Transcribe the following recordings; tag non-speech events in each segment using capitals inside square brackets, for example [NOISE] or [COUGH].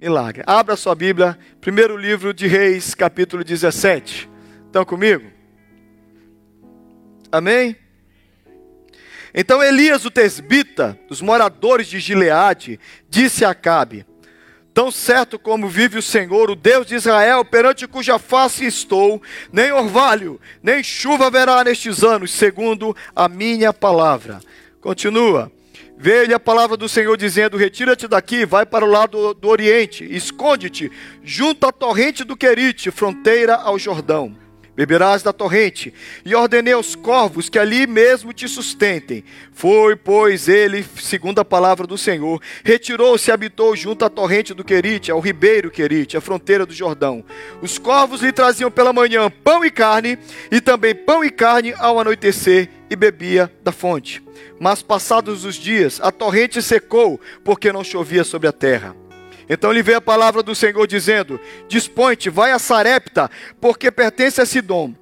milagre. Abra sua Bíblia, primeiro livro de Reis, capítulo 17. Estão comigo? Amém? Então Elias, o tesbita, dos moradores de Gileade, disse a Acabe: Tão certo como vive o Senhor, o Deus de Israel, perante cuja face estou, nem orvalho, nem chuva haverá nestes anos, segundo a minha palavra. Continua. Veio-lhe a palavra do Senhor dizendo: Retira-te daqui, vai para o lado do oriente, esconde-te junto à torrente do Querite, fronteira ao Jordão beberás da torrente. E ordenei aos corvos que ali mesmo te sustentem. Foi, pois, ele, segundo a palavra do Senhor, retirou-se e habitou junto à torrente do Querite, ao ribeiro Querite, à fronteira do Jordão. Os corvos lhe traziam pela manhã pão e carne, e também pão e carne ao anoitecer, e bebia da fonte. Mas passados os dias, a torrente secou, porque não chovia sobre a terra. Então lhe veio a palavra do Senhor dizendo: Dispõe-te, vai a Sarepta, porque pertence a Sidom.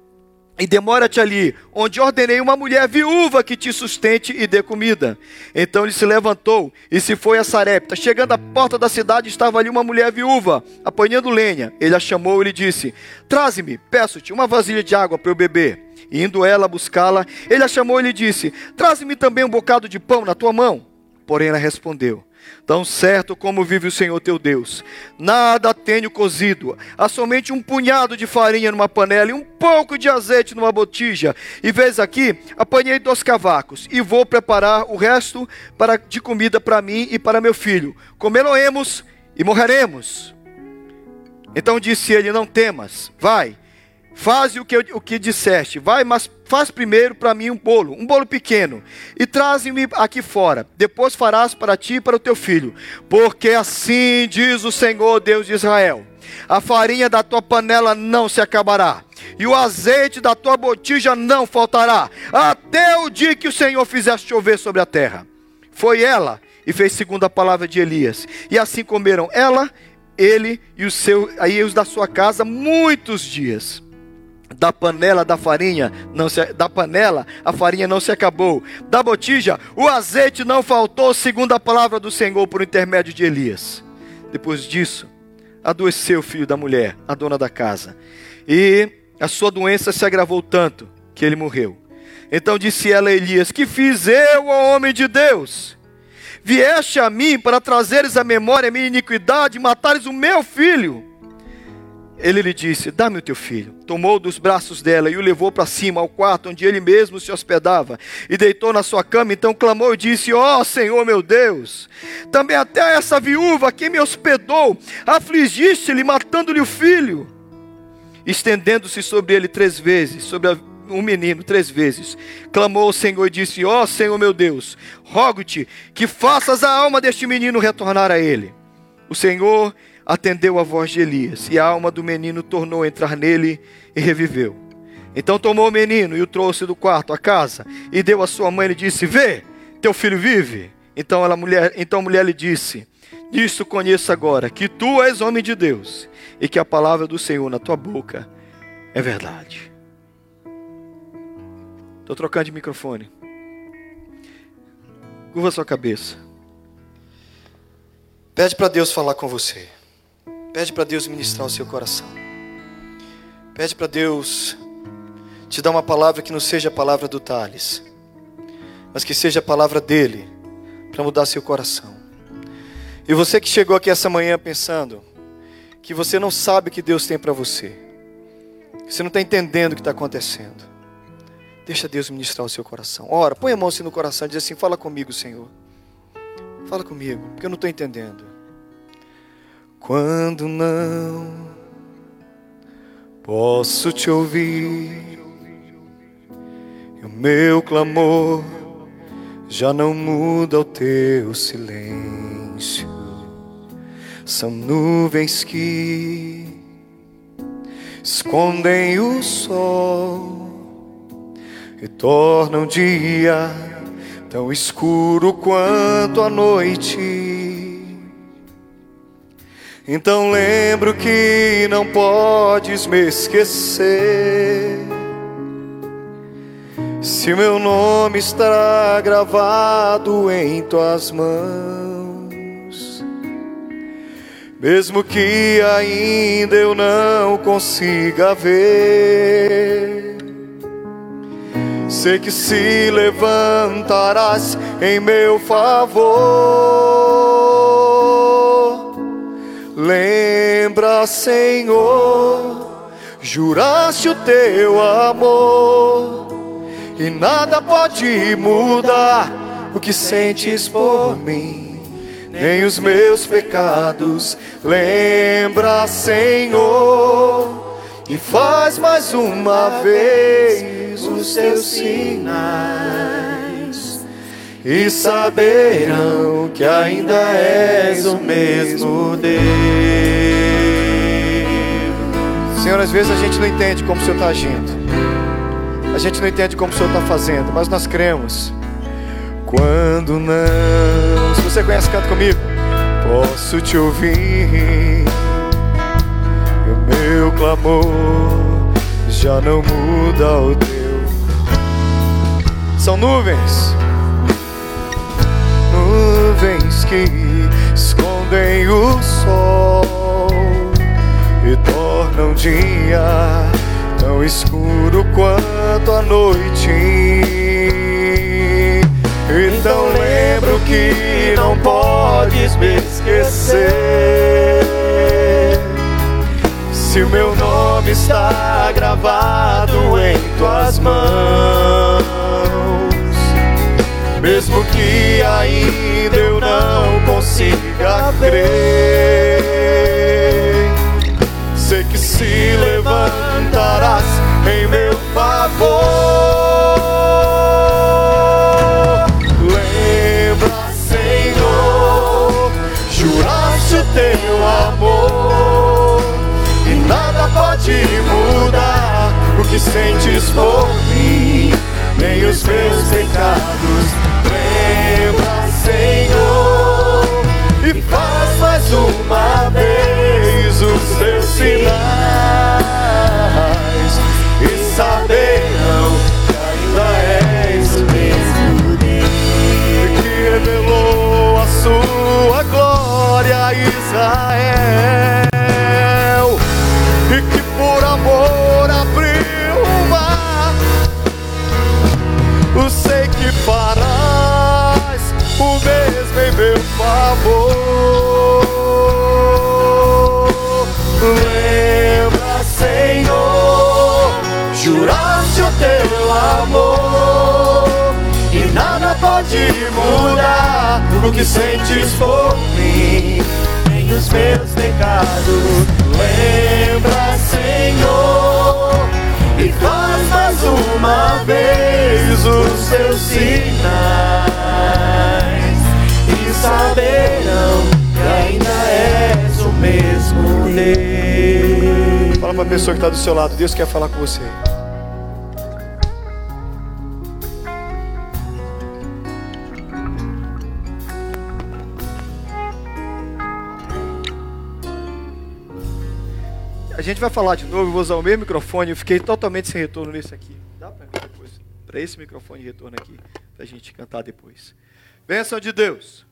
E demora-te ali, onde ordenei uma mulher viúva que te sustente e dê comida. Então ele se levantou e se foi a Sarepta. Chegando à porta da cidade, estava ali uma mulher viúva, apanhando lenha. Ele a chamou e lhe disse: Traze-me, peço-te, uma vasilha de água para eu beber. E indo ela buscá-la, ele a chamou e lhe disse: Traze-me também um bocado de pão na tua mão. Porém ela respondeu: Tão certo como vive o Senhor teu Deus, nada tenho cozido, há somente um punhado de farinha numa panela e um pouco de azeite numa botija. E vês aqui, apanhei dois cavacos e vou preparar o resto para, de comida para mim e para meu filho. Comê-lo-emos e morreremos. Então disse ele: Não temas, vai Faze o que, o que disseste, vai, mas faz primeiro para mim um bolo, um bolo pequeno, e traze-me aqui fora. Depois farás para ti e para o teu filho, porque assim diz o Senhor Deus de Israel: a farinha da tua panela não se acabará, e o azeite da tua botija não faltará, até o dia que o Senhor fizesse chover sobre a terra. Foi ela e fez segundo a palavra de Elias, e assim comeram ela, ele e os seus, aí os da sua casa muitos dias da panela da farinha não se, da panela a farinha não se acabou. Da botija o azeite não faltou segundo a palavra do Senhor por intermédio de Elias. Depois disso adoeceu o filho da mulher a dona da casa. E a sua doença se agravou tanto que ele morreu. Então disse ela a Elias que fiz eu ao homem de Deus? Vieste a mim para trazeres à memória a minha iniquidade e matares o meu filho ele lhe disse: Dá-me o teu filho. Tomou dos braços dela e o levou para cima, ao quarto onde ele mesmo se hospedava, e deitou na sua cama. Então clamou e disse: Ó oh, Senhor meu Deus, também até essa viúva que me hospedou, afligiste-lhe, matando-lhe o filho. Estendendo-se sobre ele três vezes, sobre a, um menino três vezes, clamou ao Senhor e disse: Ó oh, Senhor meu Deus, rogo-te que faças a alma deste menino retornar a ele. O Senhor atendeu a voz de Elias, e a alma do menino tornou a entrar nele e reviveu. Então tomou o menino e o trouxe do quarto à casa, e deu à sua mãe e disse: Vê, teu filho vive. Então, a mulher, então a mulher lhe disse: Nisto conheço agora que tu és homem de Deus, e que a palavra do Senhor na tua boca é verdade. Estou trocando de microfone. Curva sua cabeça. Pede para Deus falar com você. Pede para Deus ministrar o seu coração. Pede para Deus te dar uma palavra que não seja a palavra do Tales, mas que seja a palavra dele para mudar seu coração. E você que chegou aqui essa manhã pensando que você não sabe o que Deus tem para você, que você não está entendendo o que está acontecendo, deixa Deus ministrar o seu coração. Ora, põe a mão assim no coração e diz assim: Fala comigo, Senhor. Fala comigo, porque eu não estou entendendo. Quando não posso te ouvir, e o meu clamor já não muda o teu silêncio. São nuvens que escondem o sol e tornam o dia tão escuro quanto a noite então lembro que não podes me esquecer. Se meu nome está gravado em tuas mãos, mesmo que ainda eu não consiga ver. Sei que se levantarás em meu favor. Lembra, Senhor, juraste o teu amor, e nada pode mudar o que sentes por mim nem os meus pecados. Lembra, Senhor, e faz mais uma vez os teus sinais, e saberão que ainda és o mesmo Deus. Senhor, às vezes a gente não entende como o Senhor está agindo. A gente não entende como o Senhor está fazendo, mas nós cremos quando não. Se você conhece, canta comigo. Posso te ouvir. E o meu clamor já não muda o teu. São nuvens, nuvens que escondem o sol e tornam dia tão escuro quanto a noite. Então lembro que não podes me esquecer. Se o meu nome está gravado em tuas mãos, mesmo que ainda eu não consiga crer, sei que se levantarás em meu favor. teu amor e nada pode mudar o que sentes por nem os meus pecados. Lembra, Senhor, e faz mais uma vez os teus sinais pode mudar o que sentes por mim os meus pecados. Lembra, Senhor, e faz mais uma vez os seus sinais, e saberão que ainda és o mesmo Deus. Fala para a pessoa que está do seu lado, Deus quer falar com você. Gente vai falar de novo, vou usar o mesmo microfone, eu fiquei totalmente sem retorno nesse aqui. Dá para depois? Para esse microfone de retorno aqui, para a gente cantar depois. Bênção de Deus.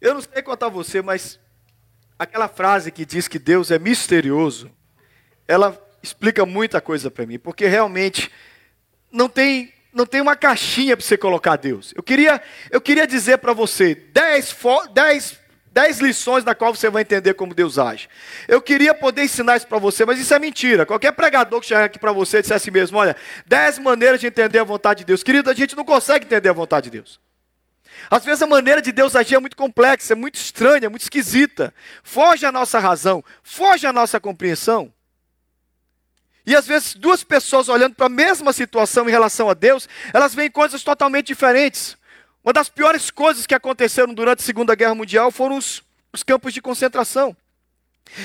Eu não sei contar você, mas aquela frase que diz que Deus é misterioso, ela explica muita coisa para mim, porque realmente não tem não tem uma caixinha para você colocar Deus. Eu queria, eu queria dizer para você dez, dez Dez lições da qual você vai entender como Deus age. Eu queria poder ensinar isso para você, mas isso é mentira. Qualquer pregador que chegar aqui para você e disser assim mesmo, olha, dez maneiras de entender a vontade de Deus. Querido, a gente não consegue entender a vontade de Deus. Às vezes a maneira de Deus agir é muito complexa, é muito estranha, é muito esquisita. Foge à nossa razão, foge à nossa compreensão. E às vezes duas pessoas olhando para a mesma situação em relação a Deus, elas veem coisas totalmente diferentes. Uma das piores coisas que aconteceram durante a Segunda Guerra Mundial foram os, os campos de concentração.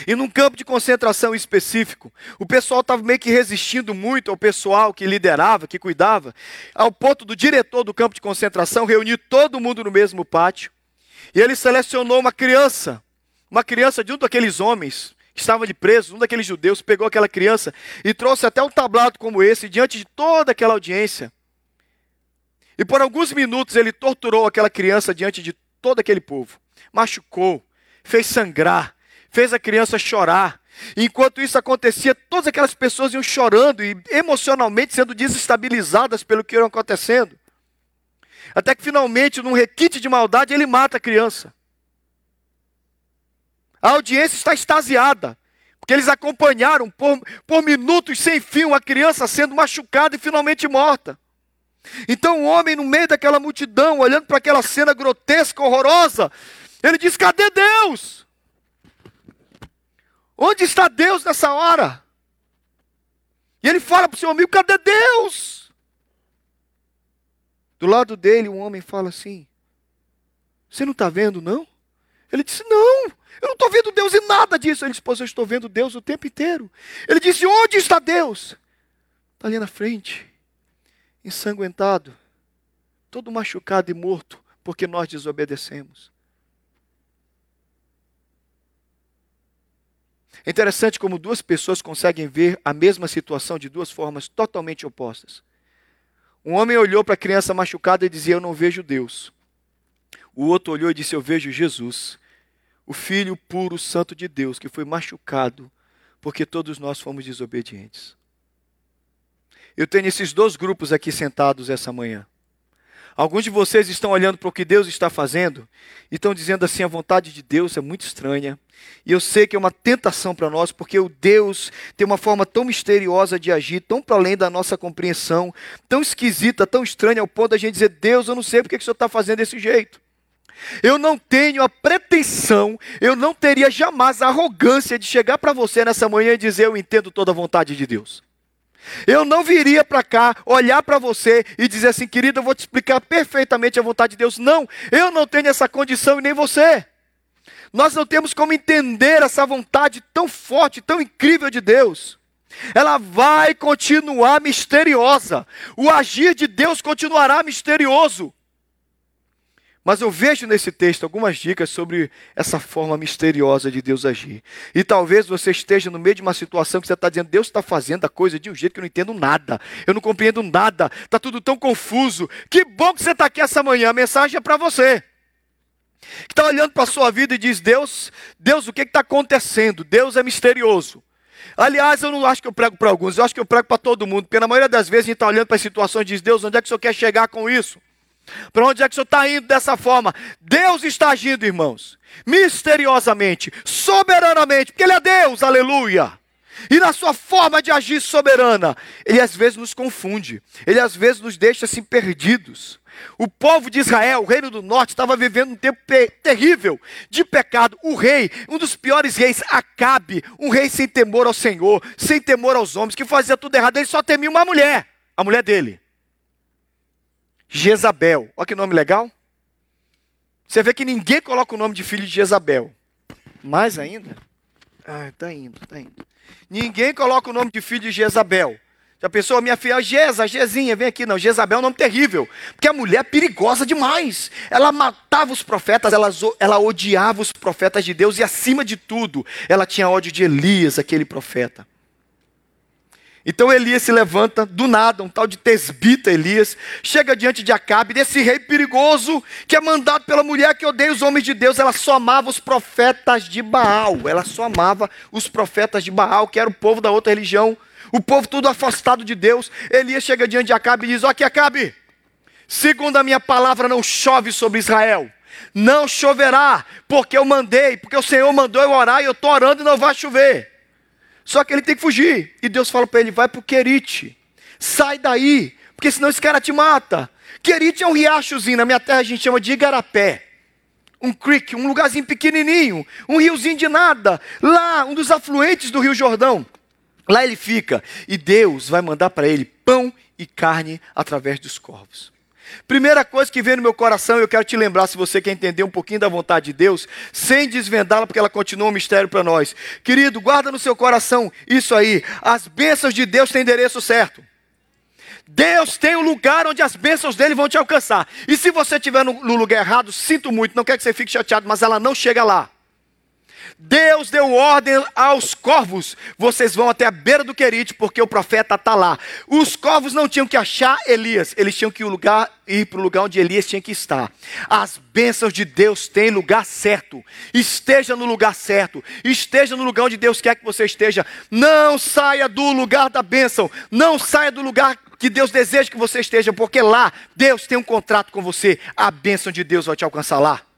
E num campo de concentração específico, o pessoal estava meio que resistindo muito ao pessoal que liderava, que cuidava, ao ponto do diretor do campo de concentração reunir todo mundo no mesmo pátio. E ele selecionou uma criança, uma criança de um daqueles homens que estava de preso, um daqueles judeus, pegou aquela criança e trouxe até um tablado como esse diante de toda aquela audiência. E por alguns minutos ele torturou aquela criança diante de todo aquele povo. Machucou, fez sangrar, fez a criança chorar. Enquanto isso acontecia, todas aquelas pessoas iam chorando e emocionalmente sendo desestabilizadas pelo que ia acontecendo. Até que finalmente, num requinte de maldade, ele mata a criança. A audiência está extasiada, porque eles acompanharam por, por minutos sem fim uma criança sendo machucada e finalmente morta. Então o homem, no meio daquela multidão, olhando para aquela cena grotesca, horrorosa, ele diz: Cadê Deus? Onde está Deus nessa hora? E ele fala para o seu amigo: Cadê Deus? Do lado dele, um homem fala assim: Você não está vendo, não? Ele disse: Não, eu não estou vendo Deus em nada disso. Ele disse: Pois eu estou vendo Deus o tempo inteiro. Ele disse: Onde está Deus? Está ali na frente, ensanguentado, todo machucado e morto, porque nós desobedecemos. É interessante como duas pessoas conseguem ver a mesma situação de duas formas totalmente opostas. Um homem olhou para a criança machucada e dizia: Eu não vejo Deus. O outro olhou e disse: Eu vejo Jesus, o Filho puro, santo de Deus, que foi machucado porque todos nós fomos desobedientes. Eu tenho esses dois grupos aqui sentados essa manhã. Alguns de vocês estão olhando para o que Deus está fazendo e estão dizendo assim: a vontade de Deus é muito estranha. E eu sei que é uma tentação para nós, porque o Deus tem uma forma tão misteriosa de agir, tão para além da nossa compreensão, tão esquisita, tão estranha, ao ponto da gente dizer: Deus, eu não sei porque que o Senhor está fazendo desse jeito. Eu não tenho a pretensão, eu não teria jamais a arrogância de chegar para você nessa manhã e dizer: Eu entendo toda a vontade de Deus. Eu não viria para cá, olhar para você e dizer assim, querido, eu vou te explicar perfeitamente a vontade de Deus. Não, eu não tenho essa condição e nem você. Nós não temos como entender essa vontade tão forte, tão incrível de Deus. Ela vai continuar misteriosa. O agir de Deus continuará misterioso. Mas eu vejo nesse texto algumas dicas sobre essa forma misteriosa de Deus agir. E talvez você esteja no meio de uma situação que você está dizendo, Deus está fazendo a coisa de um jeito que eu não entendo nada, eu não compreendo nada, está tudo tão confuso. Que bom que você está aqui essa manhã, a mensagem é para você. Que está olhando para a sua vida e diz, Deus, Deus, o que está acontecendo? Deus é misterioso. Aliás, eu não acho que eu prego para alguns, eu acho que eu prego para todo mundo, porque na maioria das vezes a gente está olhando para as situações e diz, Deus, onde é que o Senhor quer chegar com isso? Para onde é que o senhor está indo dessa forma? Deus está agindo, irmãos, misteriosamente, soberanamente, porque Ele é Deus, aleluia. E na sua forma de agir soberana, Ele às vezes nos confunde, Ele às vezes nos deixa assim perdidos. O povo de Israel, o reino do norte, estava vivendo um tempo terrível de pecado. O rei, um dos piores reis, Acabe, um rei sem temor ao Senhor, sem temor aos homens, que fazia tudo errado, ele só temia uma mulher, a mulher dele. Jezabel. Olha que nome legal. Você vê que ninguém coloca o nome de filho de Jezabel. Mais ainda? Ah, tá indo, tá indo. Ninguém coloca o nome de filho de Jezabel. Já pensou, minha filha, Geza, Gezinha, vem aqui. Não, Jezabel é um nome terrível. Porque a mulher é perigosa demais. Ela matava os profetas, ela, ela odiava os profetas de Deus e, acima de tudo, ela tinha ódio de Elias, aquele profeta. Então Elias se levanta do nada, um tal de Tesbita Elias, chega diante de Acabe, desse rei perigoso que é mandado pela mulher que odeia os homens de Deus. Ela só amava os profetas de Baal, ela só amava os profetas de Baal, que era o povo da outra religião, o povo tudo afastado de Deus. Elias chega diante de Acabe e diz: Ó, aqui, Acabe, segundo a minha palavra, não chove sobre Israel. Não choverá, porque eu mandei, porque o Senhor mandou eu orar e eu estou orando e não vai chover. Só que ele tem que fugir. E Deus fala para ele: vai para o Querite. Sai daí, porque senão esse cara te mata. Querite é um riachozinho, na minha terra a gente chama de Igarapé. Um creek, um lugarzinho pequenininho, um riozinho de nada. Lá, um dos afluentes do Rio Jordão. Lá ele fica. E Deus vai mandar para ele pão e carne através dos corvos. Primeira coisa que vem no meu coração, eu quero te lembrar, se você quer entender um pouquinho da vontade de Deus, sem desvendá-la, porque ela continua um mistério para nós. Querido, guarda no seu coração isso aí. As bênçãos de Deus têm endereço certo. Deus tem um lugar onde as bênçãos dele vão te alcançar. E se você estiver no, lugar errado, sinto muito, não quero que você fique chateado, mas ela não chega lá. Deus deu ordem aos corvos: vocês vão até a beira do Querite, porque o profeta está lá. Os corvos não tinham que achar Elias, eles tinham que ir para o lugar onde Elias tinha que estar. As bênçãos de Deus têm lugar certo. Esteja no lugar certo. Esteja no lugar onde Deus quer que você esteja. Não saia do lugar da bênção. Não saia do lugar que Deus deseja que você esteja, porque lá Deus tem um contrato com você. A bênção de Deus vai te alcançar lá.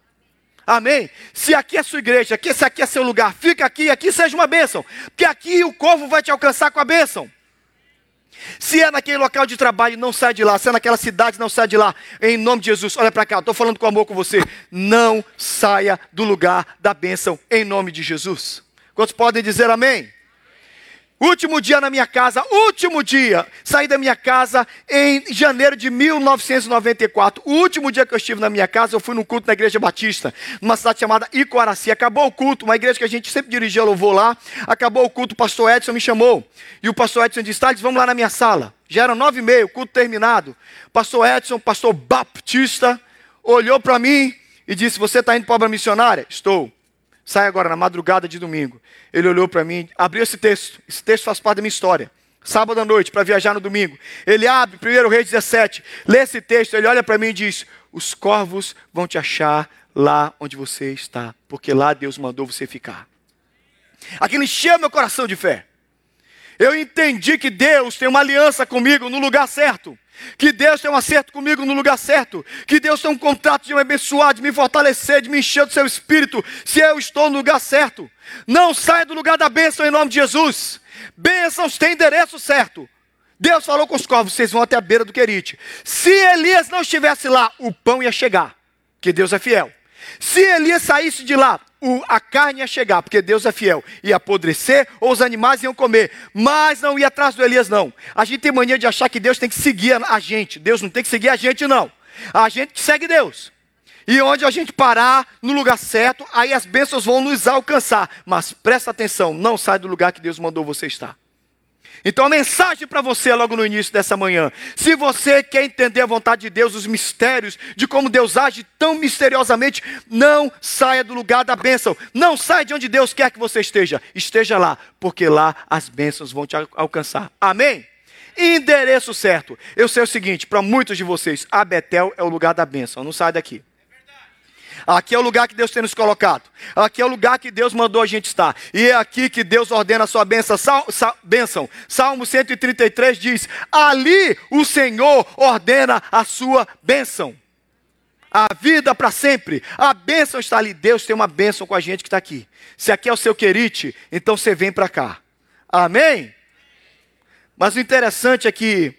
Amém? Se aqui é sua igreja, aqui, se aqui é seu lugar, fica aqui, aqui seja uma bênção. Porque aqui o corvo vai te alcançar com a bênção. Se é naquele local de trabalho, não sai de lá. Se é naquela cidade, não sai de lá. Em nome de Jesus, olha para cá, estou falando com amor com você. Não saia do lugar da bênção, em nome de Jesus. Quantos podem dizer amém? Último dia na minha casa, último dia. Saí da minha casa em janeiro de 1994. O último dia que eu estive na minha casa, eu fui num culto na Igreja Batista, numa cidade chamada Icoaraci. Acabou o culto, uma igreja que a gente sempre dirigia louvor lá. Acabou o culto, o pastor Edson me chamou. E o pastor Edson disse: Thales, vamos lá na minha sala. Já eram nove e meio, culto terminado. Pastor Edson, pastor Baptista, olhou para mim e disse: Você está indo para a obra missionária? Estou. Sai agora na madrugada de domingo. Ele olhou para mim, abriu esse texto. Esse texto faz parte da minha história. Sábado à noite, para viajar no domingo. Ele abre, 1 Reis 17. Lê esse texto, ele olha para mim e diz: Os corvos vão te achar lá onde você está, porque lá Deus mandou você ficar. Aquilo encheu meu coração de fé. Eu entendi que Deus tem uma aliança comigo no lugar certo. Que Deus tem um acerto comigo no lugar certo. Que Deus tem um contrato de me abençoar, de me fortalecer, de me encher do seu espírito, se eu estou no lugar certo. Não saia do lugar da bênção em nome de Jesus. Bênçãos têm endereço certo. Deus falou com os corvos: vocês vão até a beira do Querite. Se Elias não estivesse lá, o pão ia chegar, que Deus é fiel. Se Elias saísse de lá, o, a carne ia chegar, porque Deus é fiel, ia apodrecer ou os animais iam comer, mas não ia atrás do Elias, não. A gente tem mania de achar que Deus tem que seguir a gente. Deus não tem que seguir a gente, não. A gente segue Deus. E onde a gente parar no lugar certo, aí as bênçãos vão nos alcançar. Mas presta atenção, não sai do lugar que Deus mandou você estar. Então a mensagem para você logo no início dessa manhã. Se você quer entender a vontade de Deus, os mistérios de como Deus age tão misteriosamente, não saia do lugar da bênção. Não saia de onde Deus quer que você esteja. Esteja lá, porque lá as bênçãos vão te alcançar. Amém? Endereço certo. Eu sei o seguinte, para muitos de vocês, a Betel é o lugar da bênção. Não sai daqui. Aqui é o lugar que Deus tem nos colocado. Aqui é o lugar que Deus mandou a gente estar. E é aqui que Deus ordena a sua bênção. Sal, sal, bênção. Salmo 133 diz: Ali o Senhor ordena a sua bênção. A vida para sempre. A bênção está ali. Deus tem uma bênção com a gente que está aqui. Se aqui é o seu querite, então você vem para cá. Amém? Mas o interessante é que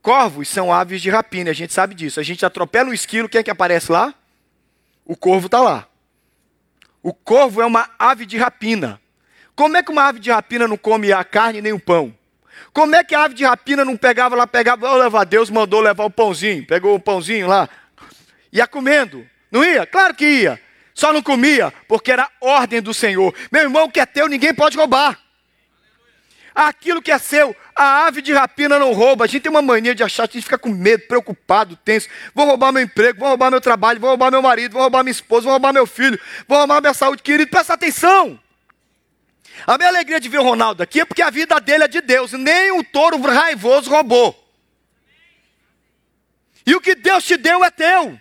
corvos são aves de rapina, a gente sabe disso. A gente atropela um esquilo, quem é que aparece lá? O corvo está lá. O corvo é uma ave de rapina. Como é que uma ave de rapina não come a carne nem o pão? Como é que a ave de rapina não pegava lá, pegava, oh, levar, Deus mandou levar o pãozinho, pegou o pãozinho lá, ia comendo. Não ia? Claro que ia. Só não comia porque era ordem do Senhor. Meu irmão, o que é teu, ninguém pode roubar aquilo que é seu. A ave de rapina não rouba. A gente tem uma mania de achar, a gente fica com medo, preocupado, tenso. Vou roubar meu emprego, vou roubar meu trabalho, vou roubar meu marido, vou roubar minha esposa, vou roubar meu filho, vou roubar minha saúde. Querido, presta atenção. A minha alegria de ver o Ronaldo aqui é porque a vida dele é de Deus. Nem o touro raivoso roubou. E o que Deus te deu é teu.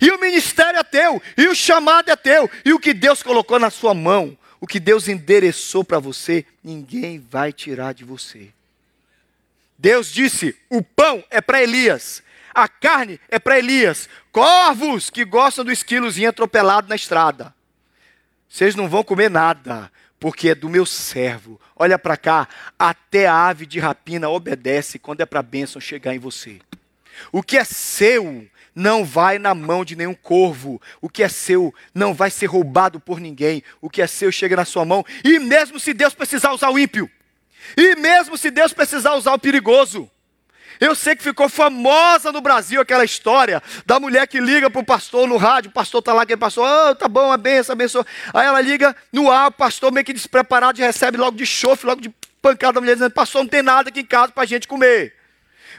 E o ministério é teu. E o chamado é teu. E o que Deus colocou na sua mão o que Deus endereçou para você, ninguém vai tirar de você. Deus disse: o pão é para Elias, a carne é para Elias. Corvos que gostam do esquilozinho atropelado na estrada. Vocês não vão comer nada, porque é do meu servo. Olha para cá, até a ave de rapina obedece quando é para a bênção chegar em você. O que é seu não vai na mão de nenhum corvo. O que é seu não vai ser roubado por ninguém. O que é seu chega na sua mão. E mesmo se Deus precisar usar o ímpio, e mesmo se Deus precisar usar o perigoso, eu sei que ficou famosa no Brasil aquela história da mulher que liga para o pastor no rádio, o pastor está lá, que pastor, oh, tá bom, a benção, abençoa. Aí ela liga no ar, o pastor meio que despreparado, recebe logo de chofre, logo de pancada da mulher, dizendo, pastor, não tem nada aqui em casa para a gente comer.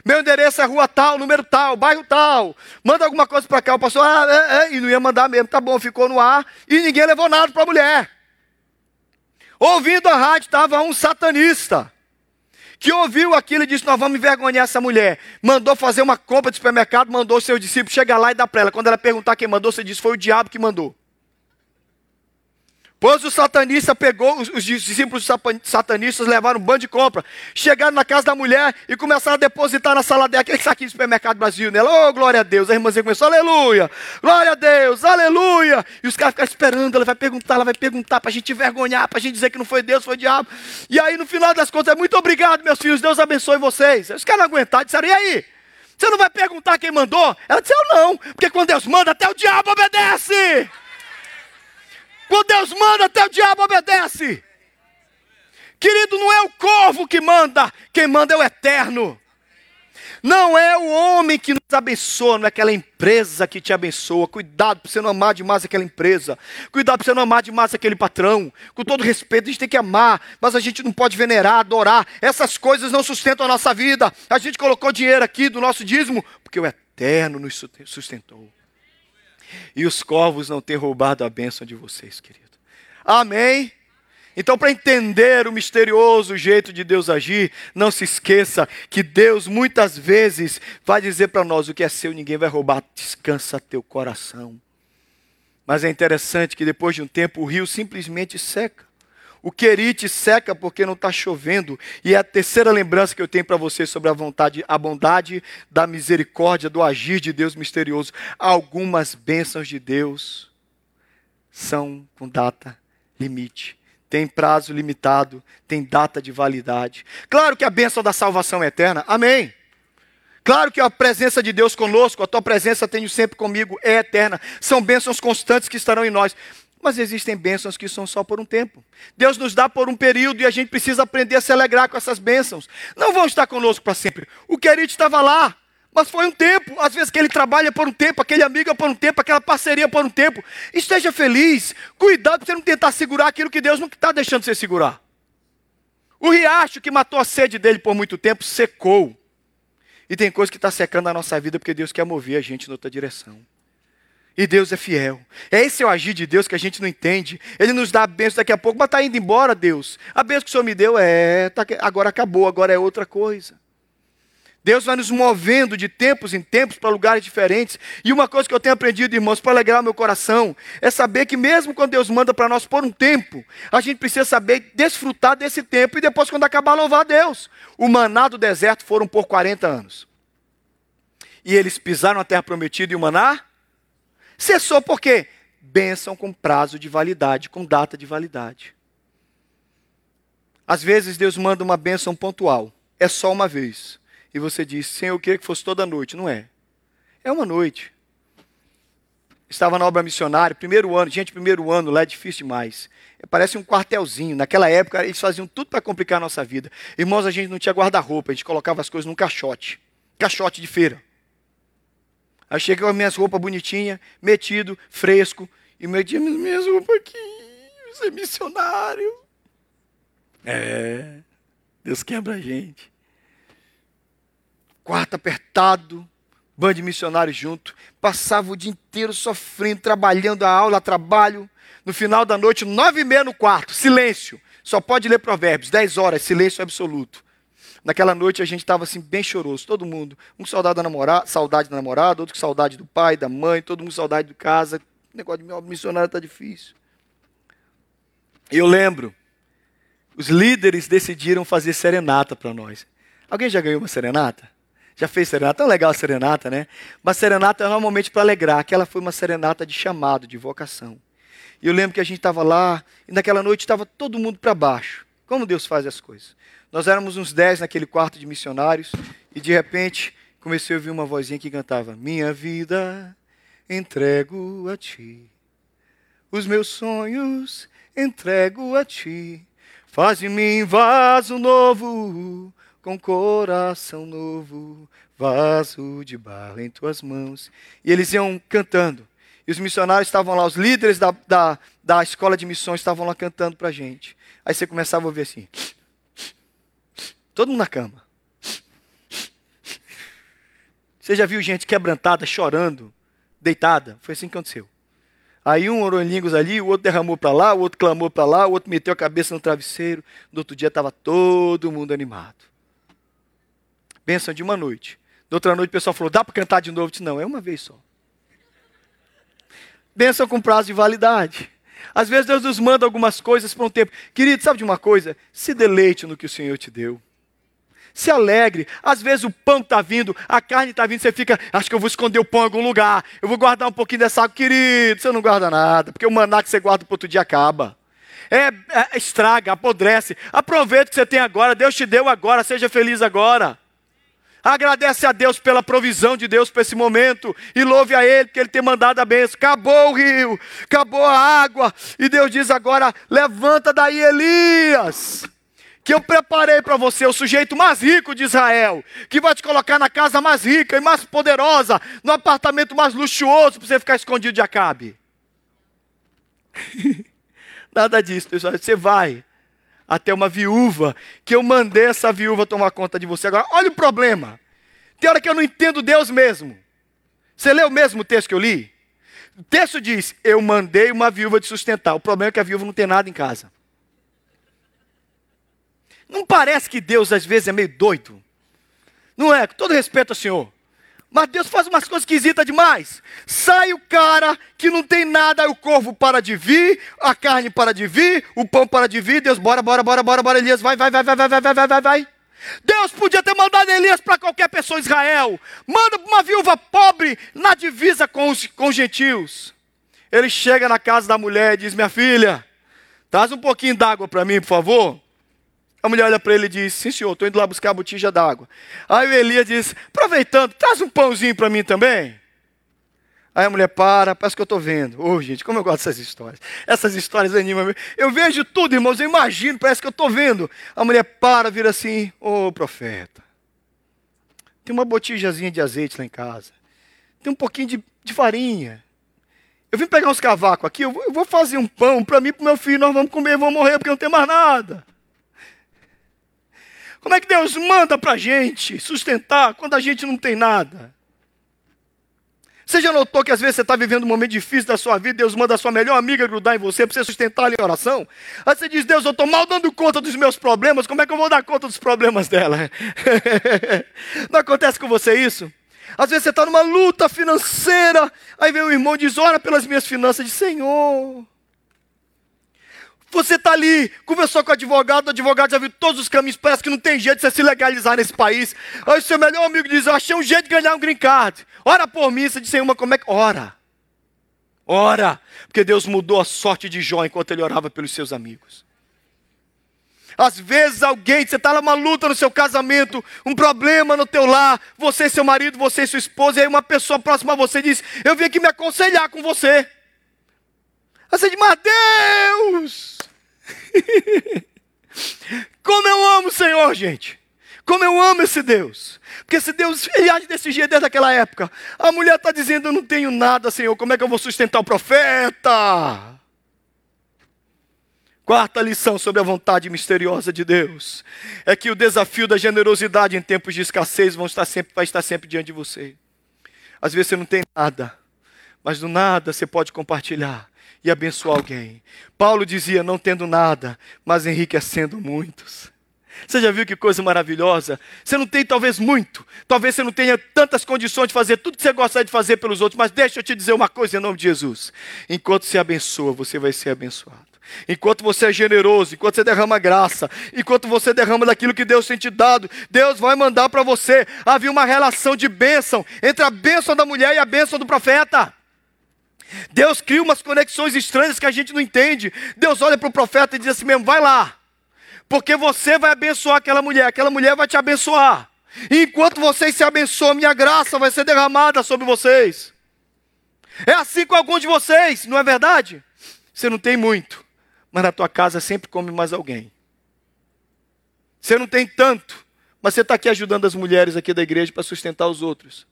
Meu endereço é rua tal, número tal, bairro tal. Manda alguma coisa para cá. O pastor, ah, é, é, e não ia mandar mesmo. Tá bom, ficou no ar. E ninguém levou nada para a mulher. Ouvindo a rádio, estava um satanista que ouviu aquilo e disse: Nós vamos envergonhar essa mulher. Mandou fazer uma compra de supermercado, mandou seu discípulo chegar lá e dar para ela. Quando ela perguntar quem mandou, você disse: Foi o diabo que mandou. Pois o satanista pegou, os, discípulos satanistas levaram um bando de compra, chegaram na casa da mulher e começaram a depositar na sala dela, aquele saquinho de supermercado Brasil nela. Oh, glória a Deus. A irmãzinha começou, aleluia, glória a Deus, aleluia. E os caras ficaram esperando, ela vai perguntar, ela vai perguntar para a gente envergonhar, para a gente dizer que não foi Deus, foi o diabo. E aí, no final das contas, é muito obrigado, meus filhos, Deus abençoe vocês. Os caras não aguentaram, disseram, e aí? Você não vai perguntar quem mandou? Ela disse, eu não, porque quando Deus manda, até o diabo obedece. Quando Deus manda, até o diabo obedece. Querido, não é o corvo que manda, quem manda é o eterno. Não é o homem que nos abençoa, não é aquela empresa que te abençoa. Cuidado para você não amar demais aquela empresa. Cuidado para você não amar demais aquele patrão. Com todo respeito, a gente tem que amar, mas a gente não pode venerar, adorar. Essas coisas não sustentam a nossa vida. A gente colocou dinheiro aqui do nosso dízimo porque o eterno nos sustentou. E os corvos não têm roubado a bênção de vocês, querido. Amém? Então, para entender o misterioso jeito de Deus agir, não se esqueça que Deus muitas vezes vai dizer para nós: o que é seu ninguém vai roubar, descansa teu coração. Mas é interessante que depois de um tempo o rio simplesmente seca. O querite seca porque não está chovendo. E é a terceira lembrança que eu tenho para você sobre a vontade, a bondade da misericórdia, do agir de Deus misterioso. Algumas bênçãos de Deus são com data limite. Tem prazo limitado, tem data de validade. Claro que a bênção da salvação é eterna. Amém. Claro que a presença de Deus conosco, a tua presença tenho sempre comigo, é eterna. São bênçãos constantes que estarão em nós. Mas existem bênçãos que são só por um tempo. Deus nos dá por um período e a gente precisa aprender a se alegrar com essas bênçãos. Não vão estar conosco para sempre. O querido estava lá, mas foi um tempo. Às vezes que ele trabalha por um tempo, aquele amigo é por um tempo, aquela parceria por um tempo. Esteja feliz. Cuidado para você não tentar segurar aquilo que Deus não está deixando você segurar. O riacho que matou a sede dele por muito tempo secou. E tem coisa que está secando a nossa vida porque Deus quer mover a gente em outra direção. E Deus é fiel. É esse o agir de Deus que a gente não entende. Ele nos dá a bênção daqui a pouco, mas está indo embora, Deus. A bênção que o Senhor me deu é, tá, agora acabou, agora é outra coisa. Deus vai nos movendo de tempos em tempos para lugares diferentes. E uma coisa que eu tenho aprendido, irmãos, para alegrar o meu coração, é saber que mesmo quando Deus manda para nós por um tempo, a gente precisa saber desfrutar desse tempo e depois, quando acabar, louvar a Deus. O maná do deserto foram por 40 anos. E eles pisaram a terra prometida e o maná Cessou por quê? Bênção com prazo de validade, com data de validade. Às vezes Deus manda uma bênção pontual, é só uma vez. E você diz, Senhor, eu queria que fosse toda noite. Não é. É uma noite. Estava na obra missionária, primeiro ano, gente, primeiro ano lá é difícil demais. Parece um quartelzinho. Naquela época, eles faziam tudo para complicar a nossa vida. Irmãos, a gente não tinha guarda-roupa, a gente colocava as coisas num caixote. Caixote de feira. Aí chega com as minhas roupas bonitinhas, metido, fresco, e meti as minhas roupas aqui, é missionário. É, Deus quebra a gente. Quarto apertado, bando de missionários junto, passava o dia inteiro sofrendo, trabalhando a aula, trabalho. No final da noite, nove e meia no quarto, silêncio. Só pode ler provérbios, dez horas, silêncio absoluto. Naquela noite a gente estava assim bem choroso, todo mundo. Um saudade da namorada, saudade da namorada, outro com saudade do pai, da mãe, todo mundo saudade de casa. O negócio de missionário está difícil. Eu lembro, os líderes decidiram fazer serenata para nós. Alguém já ganhou uma serenata? Já fez serenata? Tão legal a serenata, né? Mas serenata é normalmente para alegrar. Aquela foi uma serenata de chamado, de vocação. E eu lembro que a gente estava lá, e naquela noite estava todo mundo para baixo. Como Deus faz as coisas. Nós éramos uns dez naquele quarto de missionários e de repente comecei a ouvir uma vozinha que cantava: Minha vida entrego a ti, os meus sonhos entrego a ti, faz de mim vaso novo, com coração novo, vaso de barro em tuas mãos. E eles iam cantando. E os missionários estavam lá, os líderes da, da, da escola de missões estavam lá cantando para a gente. Aí você começava a ouvir assim. Todo mundo na cama. Você já viu gente quebrantada, chorando, deitada? Foi assim que aconteceu. Aí um orou em línguas ali, o outro derramou para lá, o outro clamou para lá, o outro meteu a cabeça no travesseiro. No outro dia estava todo mundo animado. Bênção de uma noite. Na outra noite o pessoal falou: dá para cantar de novo? Eu disse, não, é uma vez só. Bênção com prazo de validade. Às vezes Deus nos manda algumas coisas para um tempo. Querido, sabe de uma coisa? Se deleite no que o Senhor te deu se alegre. Às vezes o pão está vindo, a carne está vindo, você fica, acho que eu vou esconder o pão em algum lugar, eu vou guardar um pouquinho dessa água. Querido, você não guarda nada, porque o maná que você guarda para outro dia acaba. É, é, estraga, apodrece. Aproveita o que você tem agora, Deus te deu agora, seja feliz agora. Agradece a Deus pela provisão de Deus para esse momento. E louve a Ele, porque Ele tem mandado a bênção. Acabou o rio, acabou a água. E Deus diz agora: levanta daí, Elias que eu preparei para você, o sujeito mais rico de Israel, que vai te colocar na casa mais rica e mais poderosa, no apartamento mais luxuoso, para você ficar escondido de Acabe. [LAUGHS] Nada disso, pessoal. Você vai até uma viúva, que eu mandei essa viúva tomar conta de você. Agora, olha o problema. Tem hora que eu não entendo Deus mesmo. Você leu o mesmo texto que eu li? O texto diz: Eu mandei uma viúva te sustentar. O problema é que a viúva não tem nada em casa. Não parece que Deus às vezes é meio doido? Não é? Com todo respeito ao Senhor. Mas Deus faz umas coisas esquisitas demais. Sai o cara que não tem nada, o corvo para de vir, a carne para de vir, o pão para de vir. Deus, bora, bora, bora, bora, bora, Elias, vai, vai, vai, vai, vai, vai, vai, vai, vai. Deus podia ter mandado Elias para qualquer pessoa em Israel. Manda para uma viúva pobre na divisa com os, com os gentios. Ele chega na casa da mulher e diz: Minha filha, traz um pouquinho d'água para mim, por favor. A mulher olha para ele e diz: Sim, senhor, estou indo lá buscar a botija d'água. Aí o Elias diz: Aproveitando, traz um pãozinho para mim também. Aí a mulher para, parece que eu estou vendo. Ô, oh, gente, como eu gosto dessas histórias. Essas histórias animam. Eu vejo tudo, irmãos, eu imagino, parece que eu estou vendo. A mulher para, vira assim: Ô, oh, profeta, tem uma botijazinha de azeite lá em casa. Tem um pouquinho de, de farinha. Eu vim pegar uns cavacos aqui, eu vou, eu vou fazer um pão para mim e para meu filho. Nós vamos comer, vamos morrer, porque não tem mais nada. Como é que Deus manda para a gente sustentar quando a gente não tem nada? Você já notou que às vezes você está vivendo um momento difícil da sua vida, Deus manda a sua melhor amiga grudar em você para você sustentar ali a oração? Aí você diz, Deus, eu estou mal dando conta dos meus problemas, como é que eu vou dar conta dos problemas dela? [LAUGHS] Não acontece com você isso? Às vezes você está numa luta financeira, aí vem o irmão e diz, ora pelas minhas finanças, diz, Senhor, você está ali, conversou com o advogado, o advogado já viu todos os caminhos, parece que não tem jeito de você se legalizar nesse país. Aí o seu melhor amigo diz: Eu achei um jeito de ganhar um green card. Ora por mim, você uma, como é que. Ora. Ora. Porque Deus mudou a sorte de Jó enquanto ele orava pelos seus amigos. Às vezes alguém, você está numa luta no seu casamento, um problema no teu lar, você e seu marido, você e sua esposa, e aí uma pessoa próxima a você diz: Eu vim aqui me aconselhar com você. Aí você diz, mas Deus! [LAUGHS] Como eu amo o Senhor, gente! Como eu amo esse Deus! Porque esse Deus, ele age desse jeito desde aquela época. A mulher está dizendo: Eu não tenho nada, Senhor, como é que eu vou sustentar o profeta? Quarta lição sobre a vontade misteriosa de Deus é que o desafio da generosidade em tempos de escassez vão estar sempre, vai estar sempre diante de você. Às vezes você não tem nada, mas do nada você pode compartilhar e abençoar alguém. Paulo dizia: não tendo nada, mas enriquecendo muitos. Você já viu que coisa maravilhosa? Você não tem talvez muito, talvez você não tenha tantas condições de fazer tudo que você gostaria de fazer pelos outros, mas deixa eu te dizer uma coisa em nome de Jesus: enquanto você abençoa, você vai ser abençoado. Enquanto você é generoso, enquanto você derrama graça, enquanto você derrama daquilo que Deus tem te dado, Deus vai mandar para você. Havia uma relação de bênção entre a bênção da mulher e a bênção do profeta. Deus cria umas conexões estranhas que a gente não entende. Deus olha para o profeta e diz assim mesmo: vai lá, porque você vai abençoar aquela mulher, aquela mulher vai te abençoar. E enquanto vocês se abençoam, minha graça vai ser derramada sobre vocês. É assim com alguns de vocês, não é verdade? Você não tem muito, mas na tua casa sempre come mais alguém. Você não tem tanto, mas você está aqui ajudando as mulheres aqui da igreja para sustentar os outros.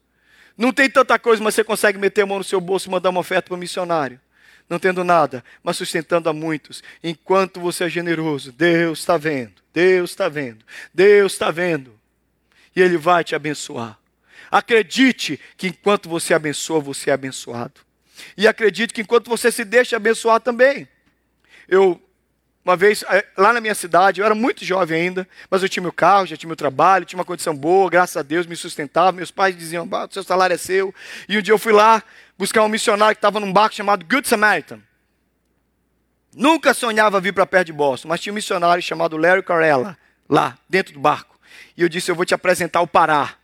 Não tem tanta coisa, mas você consegue meter a mão no seu bolso e mandar uma oferta para o missionário. Não tendo nada, mas sustentando a muitos. Enquanto você é generoso, Deus está vendo, Deus está vendo, Deus está vendo. E Ele vai te abençoar. Acredite que enquanto você abençoa, você é abençoado. E acredite que enquanto você se deixa abençoar também. Eu, uma vez, eh, lá na minha cidade, eu era muito jovem ainda, mas eu tinha meu carro, já tinha meu trabalho, tinha uma condição boa, graças a Deus, me sustentava. Meus pais diziam, seu salário é seu. E um dia eu fui lá buscar um missionário que estava num barco chamado Good Samaritan. Nunca sonhava vir para perto de Boston, mas tinha um missionário chamado Larry Carella, lá, dentro do barco. E eu disse: Eu vou te apresentar o Pará,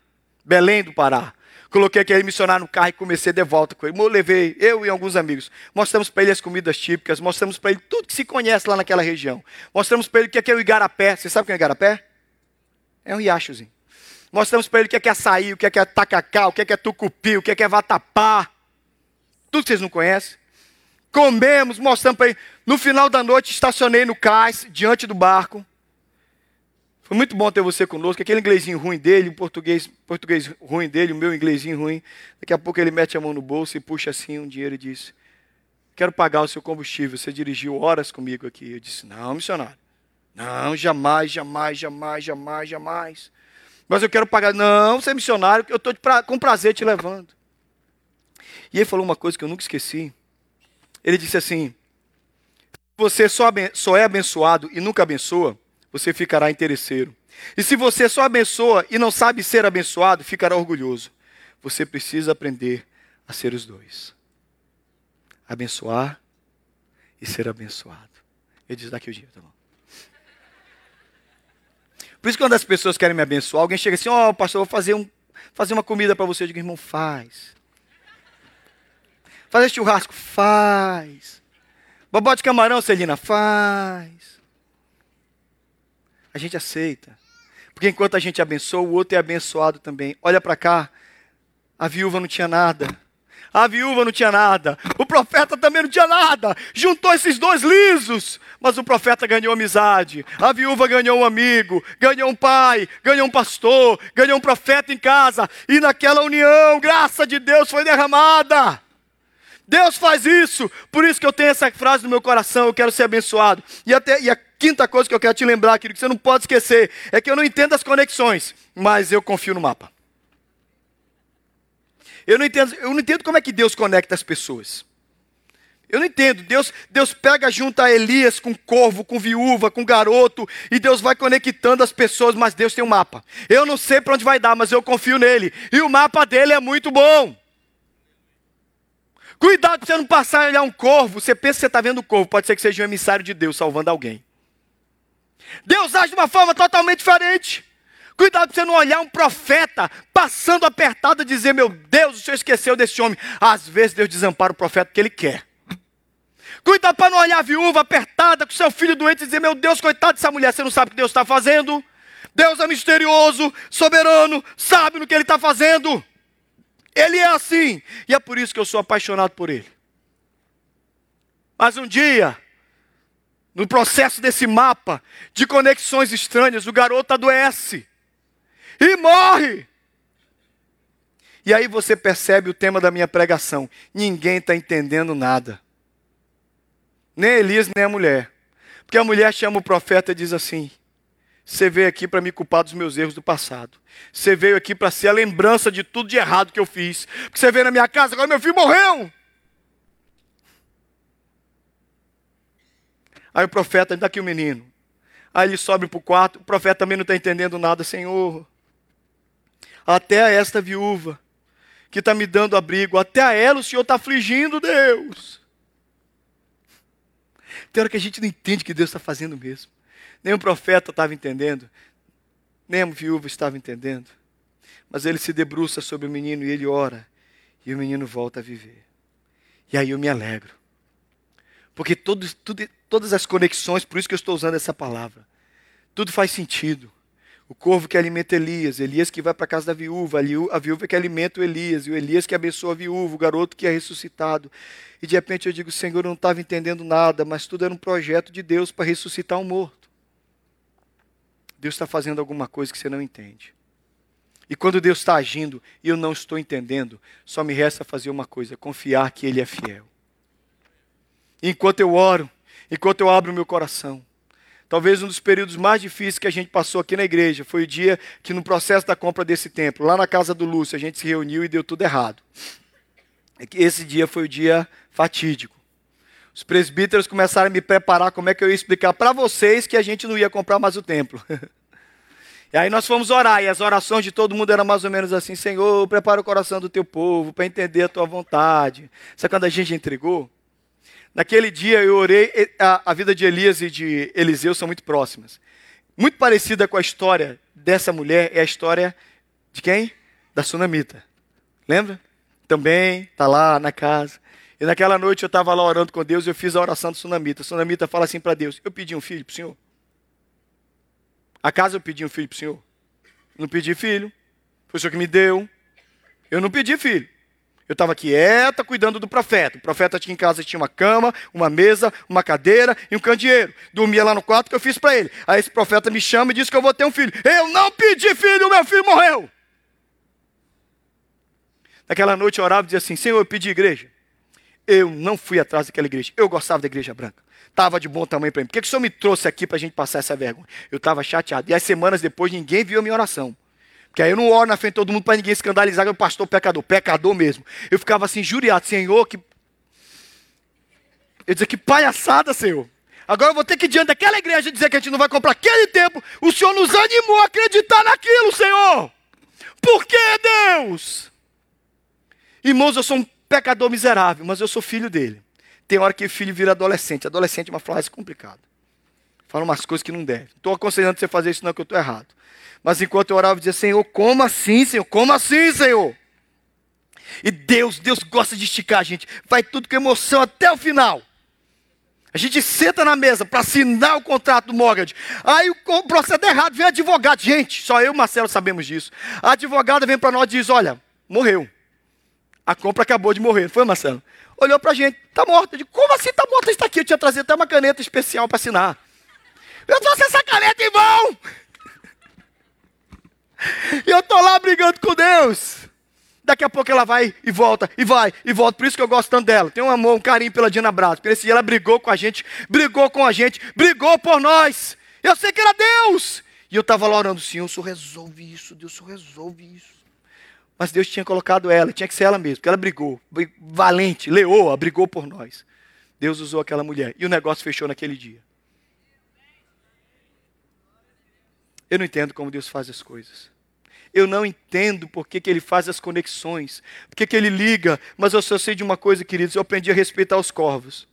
Belém do Pará. Coloquei aquele missionário no carro e comecei de volta com ele. Eu levei, eu e alguns amigos. Mostramos para ele as comidas típicas, mostramos para ele tudo que se conhece lá naquela região. Mostramos para ele o que é o igarapé. Você sabe o que é o igarapé? É um riachozinho. Mostramos para ele o que é açaí, o que é tacacá, o que é tucupi, o que é vatapá. Tudo que vocês não conhecem. Comemos, mostramos para ele. No final da noite, estacionei no cais, diante do barco. Foi muito bom ter você conosco. Aquele inglesinho ruim dele, o português, português ruim dele, o meu inglesinho ruim. Daqui a pouco ele mete a mão no bolso e puxa assim um dinheiro e diz: Quero pagar o seu combustível. Você dirigiu horas comigo aqui. Eu disse: Não, missionário. Não, jamais, jamais, jamais, jamais, jamais. Mas eu quero pagar. Não, você é missionário, eu estou com prazer te levando. E ele falou uma coisa que eu nunca esqueci. Ele disse assim: Você só, só é abençoado e nunca abençoa você ficará interesseiro. E se você só abençoa e não sabe ser abençoado, ficará orgulhoso. Você precisa aprender a ser os dois: abençoar e ser abençoado. Ele diz daqui o dia, tá bom? Por isso, quando as pessoas querem me abençoar, alguém chega assim: Ó, oh, pastor, vou fazer, um, fazer uma comida para você. Eu digo, irmão, faz. Fazer churrasco? Faz. Bobó de camarão, Celina? Faz a gente aceita. Porque enquanto a gente abençoa, o outro é abençoado também. Olha para cá, a viúva não tinha nada. A viúva não tinha nada. O profeta também não tinha nada. Juntou esses dois lisos. Mas o profeta ganhou amizade. A viúva ganhou um amigo. Ganhou um pai. Ganhou um pastor. Ganhou um profeta em casa. E naquela união, graça de Deus foi derramada. Deus faz isso. Por isso que eu tenho essa frase no meu coração. Eu quero ser abençoado. E, até, e a quinta coisa que eu quero te lembrar, querido, que você não pode esquecer, é que eu não entendo as conexões, mas eu confio no mapa. Eu não entendo, eu não entendo como é que Deus conecta as pessoas. Eu não entendo. Deus, Deus pega junto a Elias com corvo, com viúva, com garoto, e Deus vai conectando as pessoas, mas Deus tem um mapa. Eu não sei para onde vai dar, mas eu confio nele. E o mapa dele é muito bom. Cuidado para você não passar e olhar um corvo. Você pensa que você está vendo o corvo, pode ser que seja um emissário de Deus salvando alguém. Deus age de uma forma totalmente diferente. Cuidado para você não olhar um profeta passando apertado e dizer: Meu Deus, o senhor esqueceu desse homem. Às vezes Deus desampara o profeta porque ele quer. Cuidado para não olhar a viúva apertada com seu filho doente e dizer: Meu Deus, coitado dessa mulher, você não sabe o que Deus está fazendo. Deus é misterioso, soberano, sabe no que Ele está fazendo. Ele é assim, e é por isso que eu sou apaixonado por Ele. Mas um dia, no processo desse mapa de conexões estranhas, o garoto adoece e morre. E aí você percebe o tema da minha pregação: ninguém está entendendo nada, nem Elias, nem a mulher. Porque a mulher chama o profeta e diz assim: Você veio aqui para me culpar dos meus erros do passado. Você veio aqui para ser a lembrança de tudo de errado que eu fiz. Porque você veio na minha casa, agora meu filho morreu. Aí o profeta, dá aqui o menino. Aí ele sobe para o quarto, o profeta também não está entendendo nada, Senhor. Até a esta viúva, que está me dando abrigo, até a ela o Senhor está afligindo, Deus. Tem hora que a gente não entende o que Deus está fazendo mesmo. Nem o profeta estava entendendo, nem a viúva estava entendendo. Mas ele se debruça sobre o menino e ele ora, e o menino volta a viver. E aí eu me alegro. Porque tudo, tudo, todas as conexões, por isso que eu estou usando essa palavra. Tudo faz sentido. O corvo que alimenta Elias, Elias que vai para a casa da viúva, a viúva que alimenta o Elias, e o Elias que abençoa a viúva, o garoto que é ressuscitado. E de repente eu digo, Senhor, eu não estava entendendo nada, mas tudo era um projeto de Deus para ressuscitar um morto. Deus está fazendo alguma coisa que você não entende. E quando Deus está agindo e eu não estou entendendo, só me resta fazer uma coisa: confiar que Ele é fiel. enquanto eu oro, enquanto eu abro meu coração. Talvez um dos períodos mais difíceis que a gente passou aqui na igreja foi o dia que, no processo da compra desse templo, lá na casa do Lúcio, a gente se reuniu e deu tudo errado. é esse dia foi o dia fatídico. Os presbíteros começaram a me preparar como é que eu ia explicar para vocês que a gente não ia comprar mais o templo. [LAUGHS] e aí nós fomos orar, e as orações de todo mundo eram mais ou menos assim: Senhor, prepara o coração do teu povo para entender a tua vontade. Sabe quando a gente entregou? Naquele dia eu orei, a, a vida de Elias e de Eliseu são muito próximas. Muito parecida com a história dessa mulher é a história de quem? Da sunamita. Lembra? Também está lá na casa. E naquela noite eu estava lá orando com Deus e eu fiz a oração do sunamita. O sunamita fala assim para Deus: Eu pedi um filho para o Senhor. Acaso eu pedi um filho para o Senhor? Não pedi filho. Foi o Senhor que me deu. Eu não pedi filho. Eu estava quieta cuidando do profeta. O profeta tinha em casa tinha uma cama, uma mesa, uma cadeira e um candeeiro. Dormia lá no quarto que eu fiz para ele. Aí esse profeta me chama e diz que eu vou ter um filho. Eu não pedi filho, meu filho morreu. Naquela noite eu orava e dizia assim: Senhor, eu pedi igreja. Eu não fui atrás daquela igreja. Eu gostava da igreja branca. Estava de bom tamanho para mim. Por que, que o Senhor me trouxe aqui para a gente passar essa vergonha? Eu estava chateado. E as semanas depois ninguém viu a minha oração. Porque aí eu não oro na frente de todo mundo para ninguém escandalizar que o pastor pecador, pecador mesmo. Eu ficava assim, juriado, Senhor, que. Eu dizia, que palhaçada, Senhor. Agora eu vou ter que ir diante daquela igreja dizer que a gente não vai comprar aquele tempo. O Senhor nos animou a acreditar naquilo, Senhor. Por que, Deus? Irmãos, eu sou um pecador miserável, mas eu sou filho dele. Tem hora que filho vira adolescente. Adolescente é uma frase complicada. Fala umas coisas que não deve. Estou aconselhando você fazer isso, não, que eu estou errado. Mas enquanto eu orava, eu dizia: Senhor, como assim, Senhor? Como assim, Senhor? E Deus, Deus gosta de esticar a gente. Vai tudo com emoção até o final. A gente senta na mesa para assinar o contrato do mortgage. Aí o processo é errado, vem advogado. Gente, só eu e o Marcelo sabemos disso. A advogada vem para nós e diz: Olha, morreu. A compra acabou de morrer. Foi, Marcelo? Olhou para a gente: Está morta. Eu digo, Como assim está morta? Está aqui. Eu tinha trazido até uma caneta especial para assinar. Eu trouxe essa caneta em mão. [LAUGHS] E eu estou lá brigando com Deus. Daqui a pouco ela vai e volta, e vai, e volta. Por isso que eu gosto tanto dela. Tem um amor, um carinho pela Dina Brato. Porque esse dia ela brigou com a gente, brigou com a gente, brigou por nós. Eu sei que era Deus. E eu estava lá orando, Senhor, o Senhor resolve isso, Deus, o Senhor resolve isso. Mas Deus tinha colocado ela, tinha que ser ela mesma, porque ela brigou, valente, leoa, brigou por nós. Deus usou aquela mulher e o negócio fechou naquele dia. Eu não entendo como Deus faz as coisas. Eu não entendo por que, que ele faz as conexões, por que, que ele liga, mas eu só sei de uma coisa, queridos: eu aprendi a respeitar os corvos,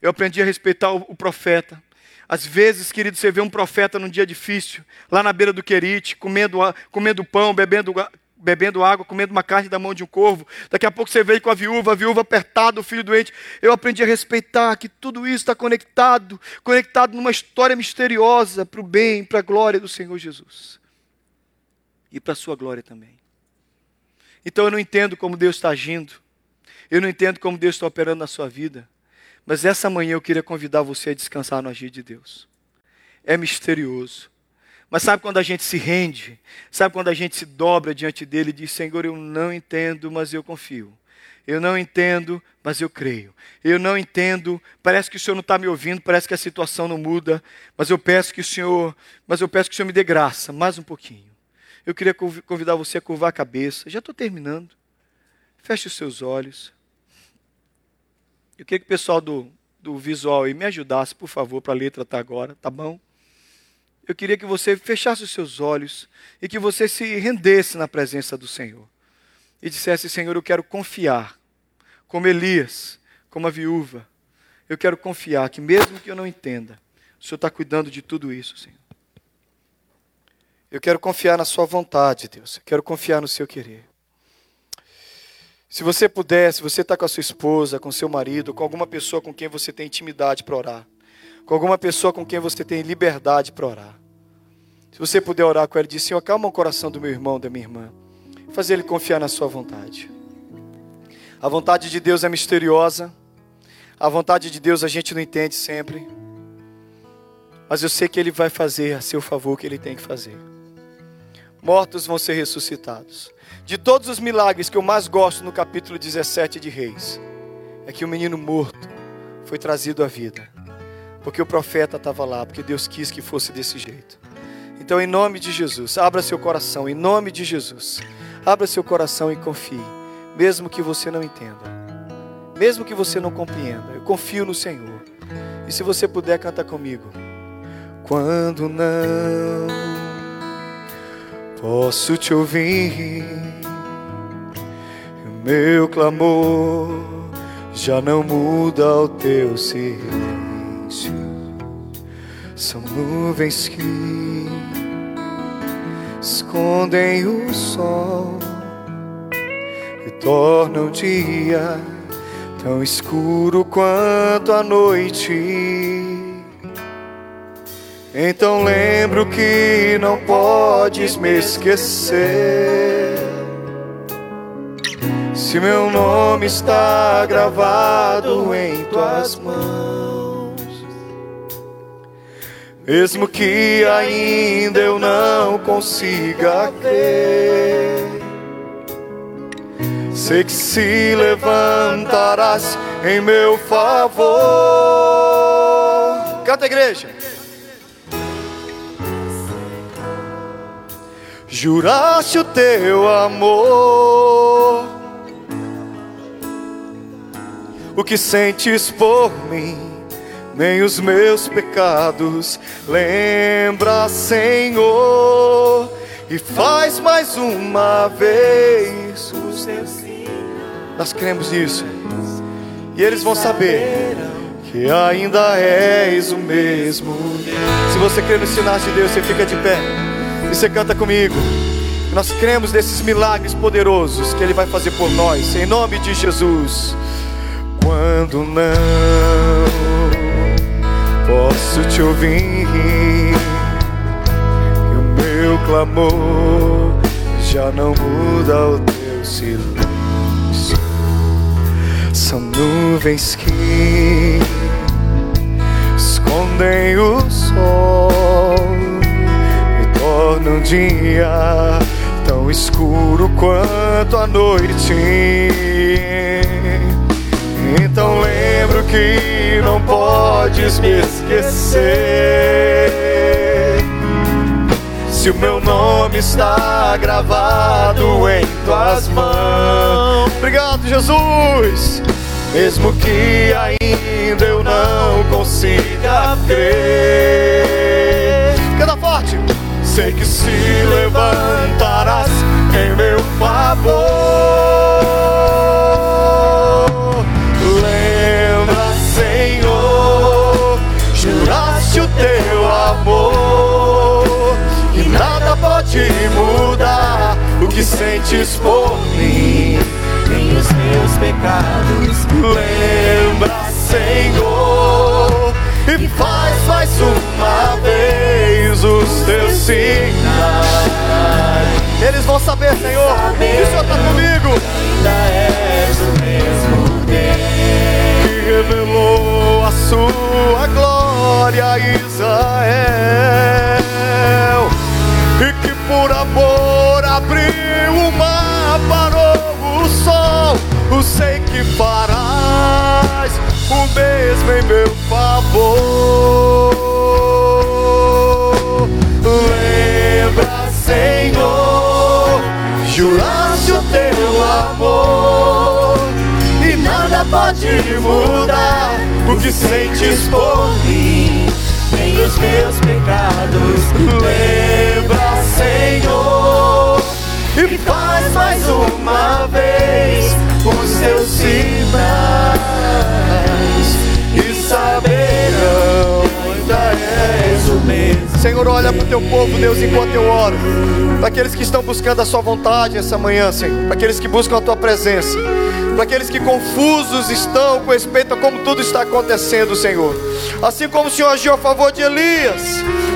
eu aprendi a respeitar o, profeta. Às vezes, querido, você vê um profeta num dia difícil, lá na beira do Querite, comendo, comendo pão, bebendo bebendo água, comendo uma carne da mão de um corvo. Daqui a pouco você veio com a viúva, a viúva apertada, o filho doente. Eu aprendi a respeitar que tudo isso está conectado, conectado numa história misteriosa para o bem, para a glória do Senhor Jesus. E para a sua glória também. Então eu não entendo como Deus está agindo. Eu não entendo como Deus está operando na sua vida. Mas essa manhã eu queria convidar você a descansar no agir de Deus. É misterioso. Mas sabe quando a gente se rende? Sabe quando a gente se dobra diante dele e diz: Senhor, eu não entendo, mas eu confio. Eu não entendo, mas eu creio. Eu não entendo, parece que o Senhor não está me ouvindo, parece que a situação não muda, mas eu peço que o Senhor, mas eu peço que o Senhor me dê graça, mais um pouquinho. Eu queria convidar você a curvar a cabeça. Já estou terminando. Feche os seus olhos. Eu queria que o pessoal do, do visual aí me ajudasse, por favor, para a letra estar tá agora, tá bom? Eu queria que você fechasse os seus olhos e que você se rendesse na presença do Senhor. E dissesse: Senhor, eu quero confiar, como Elias, como a viúva. Eu quero confiar que, mesmo que eu não entenda, o Senhor está cuidando de tudo isso, Senhor. Eu quero confiar na Sua vontade, Deus. Eu quero confiar no Seu querer. Se você puder, se você está com a sua esposa, com seu marido, com alguma pessoa com quem você tem intimidade para orar, com alguma pessoa com quem você tem liberdade para orar. Se você puder orar com ele, diz: Senhor, acalma o coração do meu irmão, da minha irmã. Fazer ele confiar na Sua vontade. A vontade de Deus é misteriosa. A vontade de Deus a gente não entende sempre. Mas eu sei que Ele vai fazer a seu favor o que Ele tem que fazer. Mortos vão ser ressuscitados. De todos os milagres que eu mais gosto no capítulo 17 de Reis, é que o menino morto foi trazido à vida. Porque o profeta estava lá, porque Deus quis que fosse desse jeito. Então, em nome de Jesus, abra seu coração, em nome de Jesus. Abra seu coração e confie. mesmo que você não entenda, mesmo que você não compreenda. Eu confio no Senhor. E se você puder, canta comigo. Quando não posso te ouvir, meu clamor já não muda o teu silêncio. São nuvens que escondem o sol e tornam o dia tão escuro quanto a noite. Então lembro que não podes me esquecer. Se meu nome está gravado em tuas mãos, mesmo que ainda eu não consiga ver, sei que se levantarás em meu favor. Canta, igreja. Juraste o teu amor, o que sentes por mim, nem os meus pecados. Lembra, Senhor, e faz mais uma vez o seu sim. Nós cremos nisso, e eles vão saber que ainda és o mesmo. Se você crê nos sinais de Deus, você fica de pé. E você canta comigo. Nós cremos nesses milagres poderosos que Ele vai fazer por nós, em nome de Jesus. Quando não posso te ouvir, e o meu clamor já não muda o teu silêncio. São nuvens que escondem o sol torna um dia tão escuro quanto a noite. Então lembro que não podes me esquecer. Se o meu nome está gravado em tuas mãos. Obrigado, Jesus. Mesmo que ainda eu não consiga crer. Canta forte sei que se levantarás em meu favor. Que sentes por mim, nem os meus pecados. Lembra, Senhor, e faz mais uma vez os teus sinais. Eles vão saber, Senhor, em meu favor. Lembra, Senhor, juraste o teu amor e nada pode mudar o que sentes por mim, nem os meus pecados. Lembra, Senhor, e faz mais uma vez os seus sinais Senhor, olha para o teu povo, Deus, enquanto eu oro. Para aqueles que estão buscando a sua vontade essa manhã, Senhor. Para aqueles que buscam a tua presença. Para aqueles que confusos estão com respeito a como tudo está acontecendo, Senhor. Assim como o Senhor agiu a favor de Elias.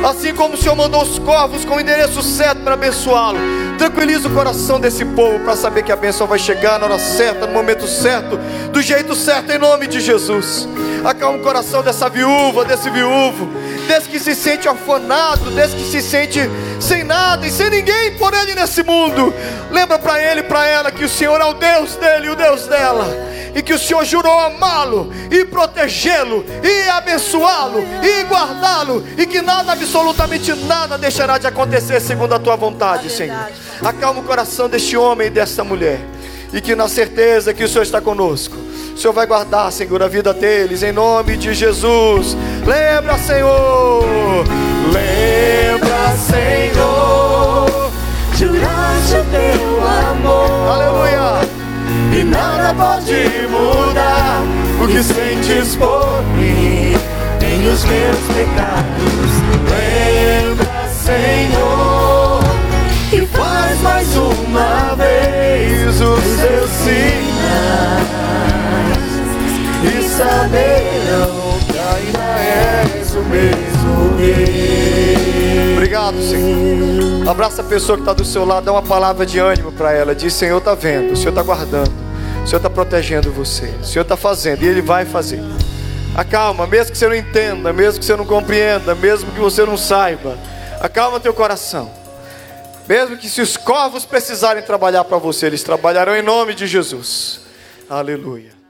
Assim como o Senhor mandou os corvos com o endereço certo para abençoá-lo. Tranquiliza o coração desse povo para saber que a bênção vai chegar na hora certa, no momento certo, do jeito certo, em nome de Jesus. Acalma o coração dessa viúva, desse viúvo, desse que se sente orfanado, desse que se sente sem nada e sem ninguém por ele nesse mundo. Lembra para ele e para ela que o Senhor é o Deus dele e o Deus dela. E que o Senhor jurou amá-lo e protegê-lo e abençoá-lo e guardá-lo. E que nada, absolutamente nada, deixará de acontecer segundo a tua vontade, Senhor. Acalma o coração deste homem e desta mulher. e que na certeza que o Senhor está conosco, o Senhor vai guardar, Senhor, a vida deles, em nome de Jesus. Lembra, Senhor, lembra, Senhor, Juraste o teu amor. Aleluia, E nada pode mudar O que sentes por mim Em os meus pecados. Lembra, Senhor E faz mais uma vez Os teus sinais E saberão Que ainda és o mesmo Deus Obrigado, Senhor. Abraça a pessoa que está do seu lado, dá uma palavra de ânimo para ela. Diz: Senhor está vendo, o Senhor está guardando, o Senhor está protegendo você, o Senhor está fazendo e Ele vai fazer. Acalma, mesmo que você não entenda, mesmo que você não compreenda, mesmo que você não saiba. Acalma teu coração. Mesmo que se os corvos precisarem trabalhar para você, eles trabalharão em nome de Jesus. Aleluia.